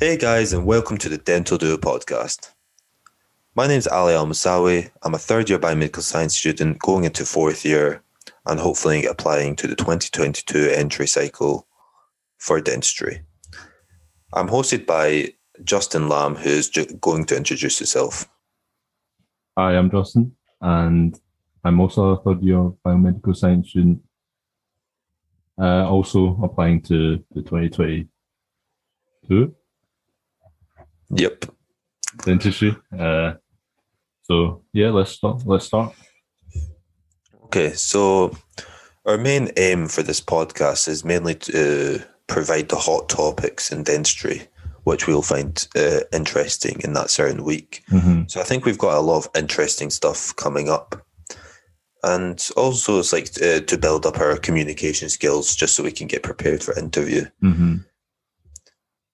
Hey guys, and welcome to the Dental Duo podcast. My name is Ali Al Musawi. I'm a third year biomedical science student going into fourth year and hopefully applying to the 2022 entry cycle for dentistry. I'm hosted by Justin Lamb, who is ju- going to introduce himself. Hi, I'm Justin, and I'm also a third year biomedical science student. Uh, also applying to the 2022 Yep. dentistry. Uh, so yeah, let's start. Let's start. Okay, so our main aim for this podcast is mainly to provide the hot topics in dentistry, which we'll find uh, interesting in that certain week. Mm-hmm. So I think we've got a lot of interesting stuff coming up. And also, it's like uh, to build up our communication skills just so we can get prepared for interview. Mm-hmm.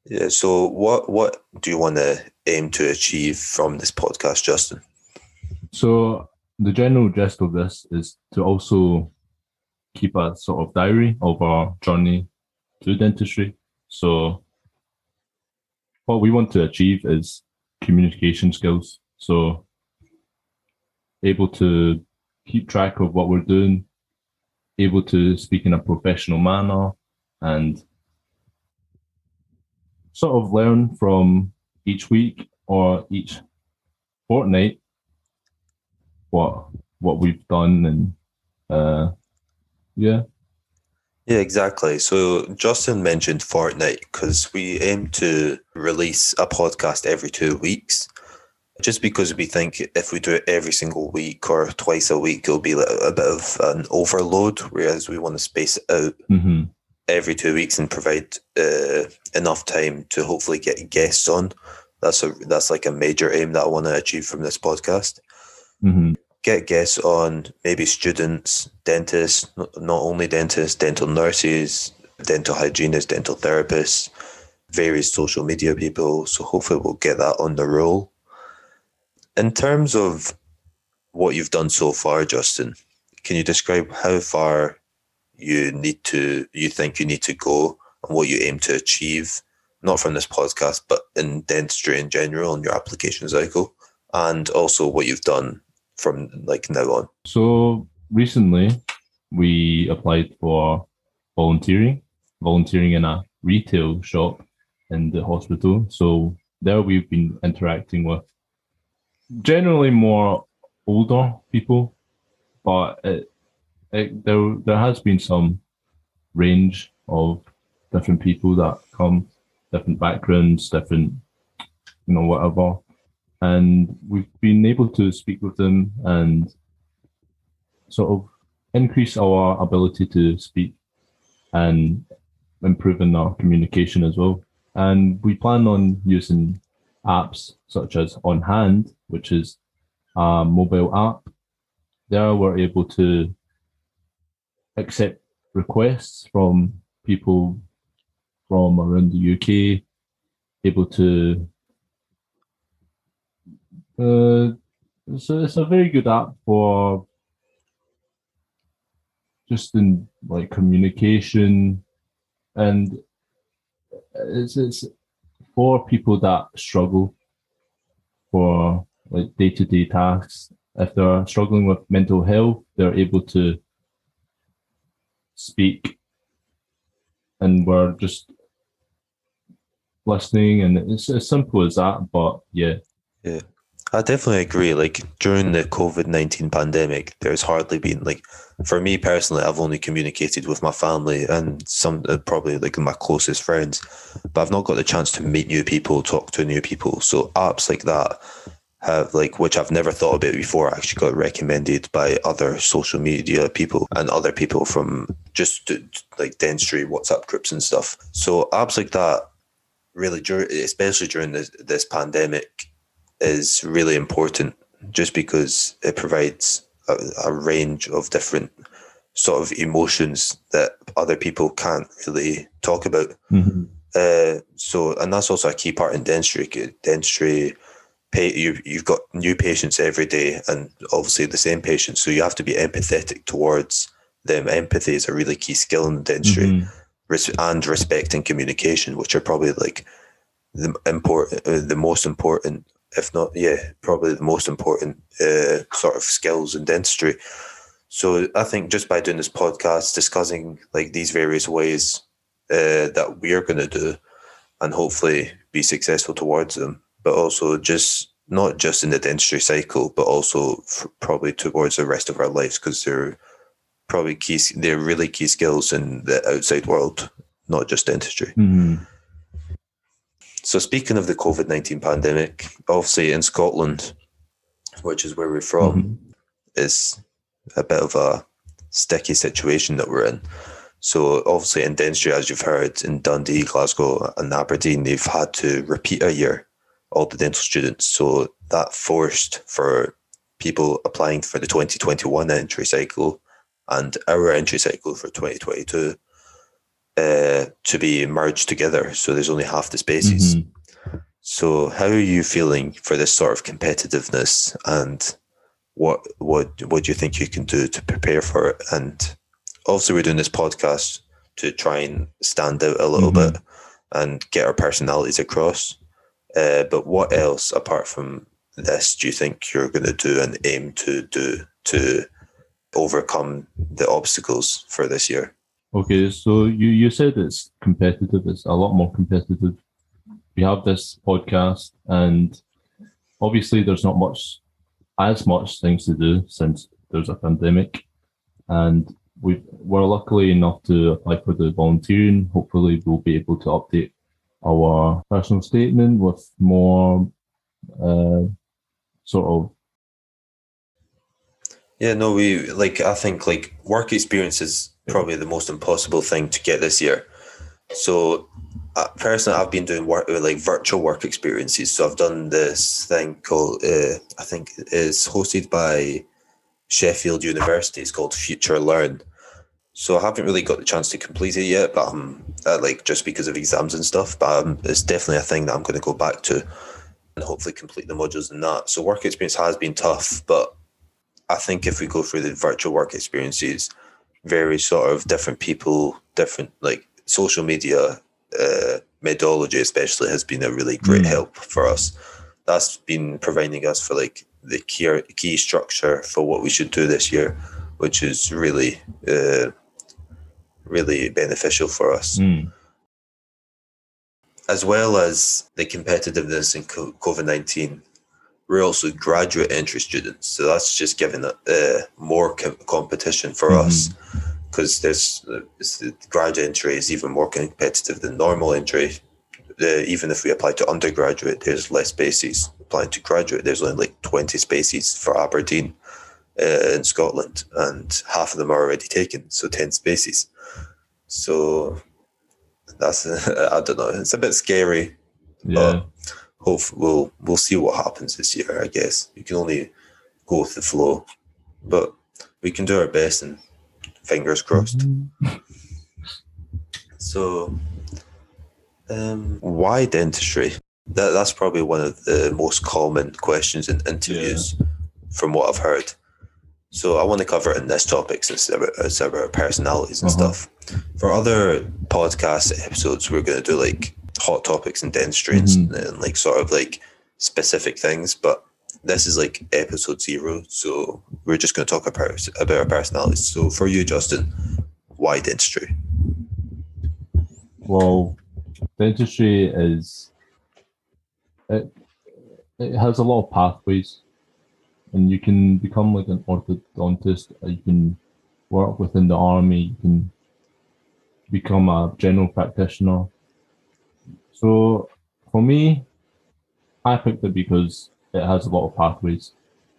Yeah. So, what what do you want to aim to achieve from this podcast, Justin? So the general gist of this is to also keep a sort of diary of our journey to dentistry. So what we want to achieve is communication skills. So able to keep track of what we're doing, able to speak in a professional manner and sort of learn from each week or each fortnight what what we've done and uh yeah Yeah, exactly. So Justin mentioned fortnight because we aim to release a podcast every two weeks. Just because we think if we do it every single week or twice a week, it'll be a bit of an overload. Whereas we want to space it out hmm every two weeks and provide uh, enough time to hopefully get guests on. That's a that's like a major aim that I want to achieve from this podcast. hmm Get guests on, maybe students, dentists, not only dentists, dental nurses, dental hygienists, dental therapists, various social media people. So hopefully we'll get that on the roll. In terms of what you've done so far, Justin, can you describe how far you need to you think you need to go and what you aim to achieve, not from this podcast, but in dentistry in general in your application cycle, and also what you've done from like now on. so recently we applied for volunteering volunteering in a retail shop in the hospital so there we've been interacting with generally more older people but it, it, there there has been some range of different people that come different backgrounds different you know whatever and we've been able to speak with them and sort of increase our ability to speak and improving our communication as well. And we plan on using apps such as On Hand, which is a mobile app. There we're able to accept requests from people from around the UK, able to uh, so it's a very good app for just in like communication and it's it's for people that struggle for like day-to-day tasks. If they're struggling with mental health they're able to speak and we're just listening and it's as simple as that but yeah Yeah. I definitely agree. Like during the COVID 19 pandemic, there's hardly been, like, for me personally, I've only communicated with my family and some uh, probably like my closest friends, but I've not got the chance to meet new people, talk to new people. So apps like that have, like, which I've never thought about before, actually got recommended by other social media people and other people from just like dentistry, WhatsApp groups and stuff. So apps like that really, especially during this, this pandemic, is really important just because it provides a, a range of different sort of emotions that other people can't really talk about. Mhm. Uh, so, and that's also a key part in dentistry. Dentistry, you you've got new patients every day, and obviously the same patients. So you have to be empathetic towards them. Empathy is a really key skill in dentistry, Mhm. res- and respect and communication, which are probably like the important, uh, the most important, if not, yeah, probably the most important uh, sort of skills in dentistry. So I think just by doing this podcast, discussing like these various ways uh, that we're going to do, and hopefully be successful towards them, but also just not just in the dentistry cycle, but also probably towards the rest of our lives because they're probably key. They're really key skills in the outside world, not just dentistry. Mm-hmm. So speaking of the COVID nineteen pandemic, obviously in Scotland, which is where we're from, mm-hmm. is a bit of a sticky situation that we're in. So obviously in dentistry, as you've heard in Dundee, Glasgow, and Aberdeen, they've had to repeat a year all the dental students. So that forced for people applying for the 2021 entry cycle and our entry cycle for 2022 uh, to be merged together. So there's only half the spaces. Mm-hmm. So how are you feeling for this sort of competitiveness and what what what do you think you can do to prepare for it? And also we're doing this podcast to try and stand out a little mm-hmm. bit and get our personalities across. Uh, but what else apart from this do you think you're going to do and aim to do to overcome the obstacles for this year? Okay, so you, you said it's competitive, it's a lot more competitive. We have this podcast, and obviously, there's not much, as much things to do since there's a pandemic. And we we're luckily enough to apply for the volunteering. Hopefully, we'll be able to update our personal statement with more uh, sort of yeah no we like i think like work experience is probably the most impossible thing to get this year. So uh, personally i've been doing work like virtual work experiences. So i've done this thing called uh, i think it's hosted by sheffield university. It's called FutureLearn so I haven't really got the chance to complete it yet, but um, uh, like just because of exams and stuff. But um, it's definitely a thing that I'm going to go back to and hopefully complete the modules in that. So work experience has been tough, but I think if we go through the virtual work experiences, very sort of different people, different like social media uh, methodology, especially, has been a really great mm. help for us. That's been providing us for like the key key structure for what we should do this year, which is really. Uh, really beneficial for us. Mm. As well as the competitiveness in COVID 19, we're also graduate entry students. So that's just giving uh, more com- competition for mm us because there's the graduate entry is even more competitive than normal entry. Uh, even if we apply to undergraduate, there's less spaces. Applying to graduate, there's only like 20 spaces for Aberdeen uh, in Scotland, and half of them are already taken, so 10 spaces. So that's I don't know. It's a bit scary. Yeah. hope we'll we'll see what happens this year. I guess you can only go with the flow, but we can do our best and fingers crossed. Mm-hmm. So, um, why dentistry? That that's probably one of the most common questions in interviews, yeah. from what I've heard. So I want to cover it in this topic since it's about personalities and uh-huh. stuff. For other podcast episodes, we're going to do like hot topics and dentistry mm-hmm. and, and like sort of like specific things. But this is like episode zero, so we're just going to talk about about our personalities. So for you, Justin, why dentistry? Well, dentistry is it, it has a lot of pathways and you can become like an orthodontist. Uh, you can work within the army. You can become a general practitioner. So for me, I picked it because it has a lot of pathways,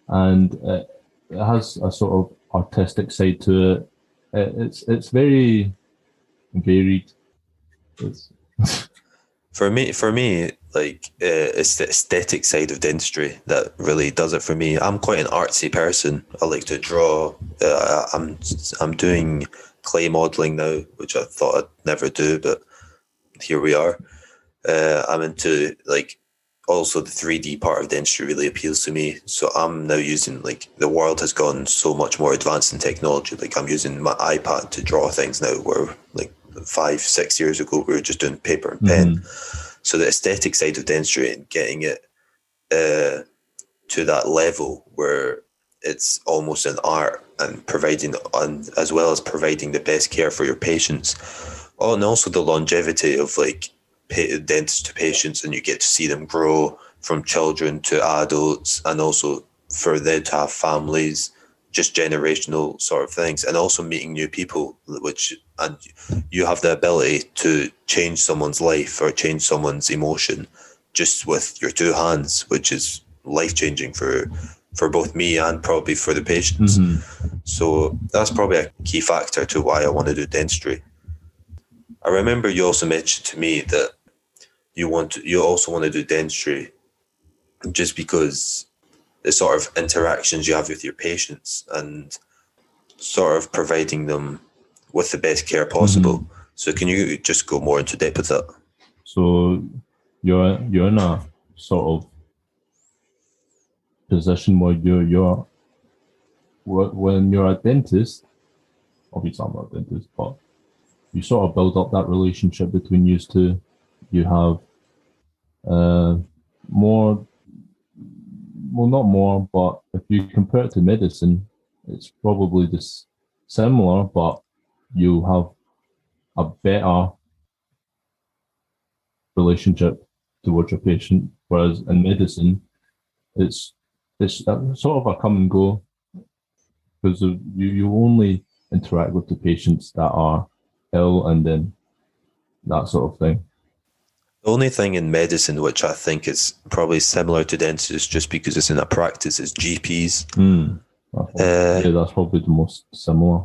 and it, it has a sort of artistic side to it. it it's it's very varied. It's for me, for me, like uh, it's the aesthetic side of dentistry that really does it for me. I'm quite an artsy person. I like to draw. Uh, I'm I'm doing clay modeling now, which I thought I'd never do, but here we are. Uh, I'm into like also the 3D part of dentistry really appeals to me. So I'm now using like the world has gone so much more advanced in technology. Like I'm using my iPad to draw things now, where like five six years ago we were just doing paper and pen. Mm-hmm So the aesthetic side of dentistry and getting it uh, to that level where it's almost an art and providing and as well as providing the best care for your patients. Oh, and also the longevity of like dentists to patients, and you get to see them grow from children to adults, and also for them to have families, just generational sort of things, and also meeting new people, which and you have the ability to change someone's life or change someone's emotion just with your two hands, which is life changing for for both me and probably for the patients. Mm-hmm. So that's probably a key factor to why I want to do dentistry. I remember you also mentioned to me that you want to, you also want to do dentistry just because the sort of interactions you have with your patients and sort of providing them with the best care possible. Mm-hmm. So can you just go more into depth with that? So you're you're in a sort of position where you're you're when you're a dentist, obviously I'm not a dentist, but you sort of build up that relationship between you two. You have uh, more, well, not more, but if you compare it to medicine, it's probably just similar, but you have a better relationship towards your patient. Whereas in medicine, it's it's sort of a come and go because you you only interact with the patients that are ill and then that sort of thing. The only thing in medicine which I think is probably similar to dentists just because it's in a practice is GPs. Mm. Uh, yeah, that's probably the most similar.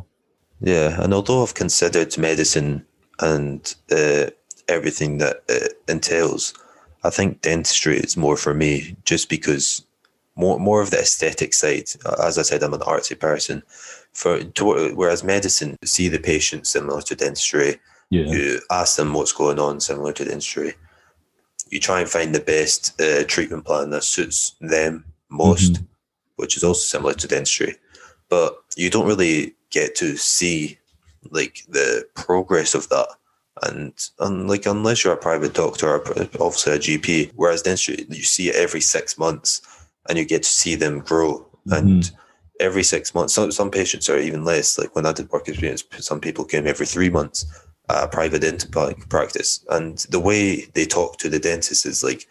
Yeah, and although I've considered medicine and uh, everything that it entails, I think dentistry is more for me just because more more of the aesthetic side. As I said, I'm an artsy person. For to, whereas medicine, see the patient similar to dentistry. Yeah. You ask them what's going on, similar to dentistry. You try and find the best uh, treatment plan that suits them most, mm-hmm. which is also similar to dentistry. But you don't really get to see like the progress of that. And, and like unless you're a private doctor or obviously a GP, whereas dentistry you see it every six months and you get to see them grow. Mm-hmm. And every six months, some, some patients are even less. Like when I did work experience, some people came every three months, uh, private dental practice. And the way they talk to the dentist is like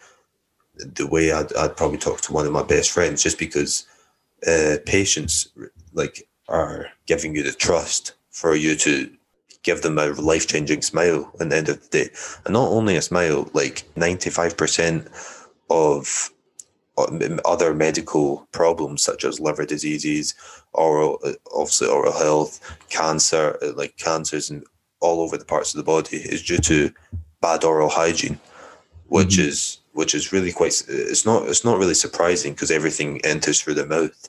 the way I'd, I'd probably talk to one of my best friends, just because uh, patients like are giving you the trust for you to give them a life changing smile at the end of the day. And not only a smile, like 95% of other medical problems such as liver diseases, oral, obviously oral health, cancer, like cancers and all over the parts of the body is due to bad oral hygiene, which mm-hmm. is which is really quite. It's not it's not really surprising because everything enters through the mouth,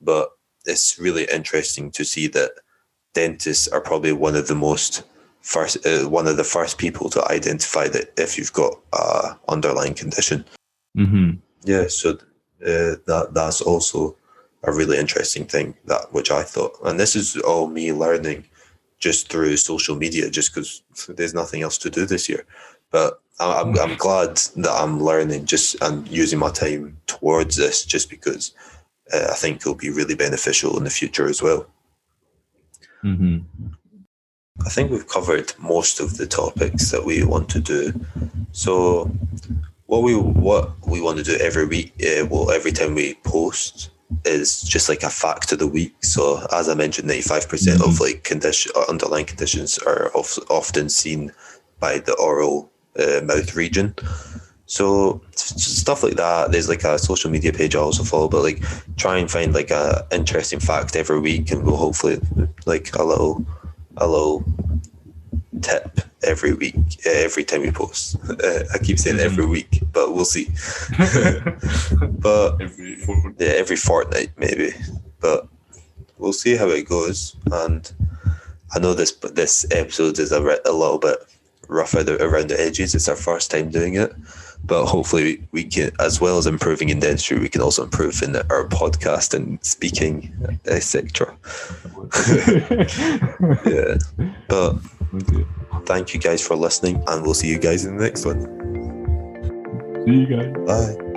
but it's really interesting to see that dentists are probably one of the most first uh, one of the first people to identify that if you've got a underlying condition. Mm-hmm yeah, so uh, that that's also a really interesting thing that which I thought, and this is all me learning just through social media, just because there's nothing else to do this year. But I'm I'm glad that I'm learning just and using my time towards this, just because uh, I think it'll be really beneficial in the future as well. Mm-hmm. I think we've covered most of the topics that we want to do. So what we what we want to do every week, uh, well, every time we post is just like a fact of the week. So as I mentioned, ninety five percent of mm-hmm. like condition uh, underlying conditions are of, often seen by the oral uh, mouth region. So stuff like that. There's like a social media page I also follow, but like try and find like a interesting fact every week, and we'll hopefully like a little a little tip every week, every time we post. Uh, I keep saying every week, but we'll see. but every yeah, every fortnight maybe. But we'll see how it goes. And I know this, this episode is a, a little bit rough around the edges. It's our first time doing it, but hopefully we can, as well as improving in dentistry, we can also improve in our podcast and speaking, etc. yeah, but. Thank you guys for listening, and we'll see you guys in the next one. See you guys. Bye.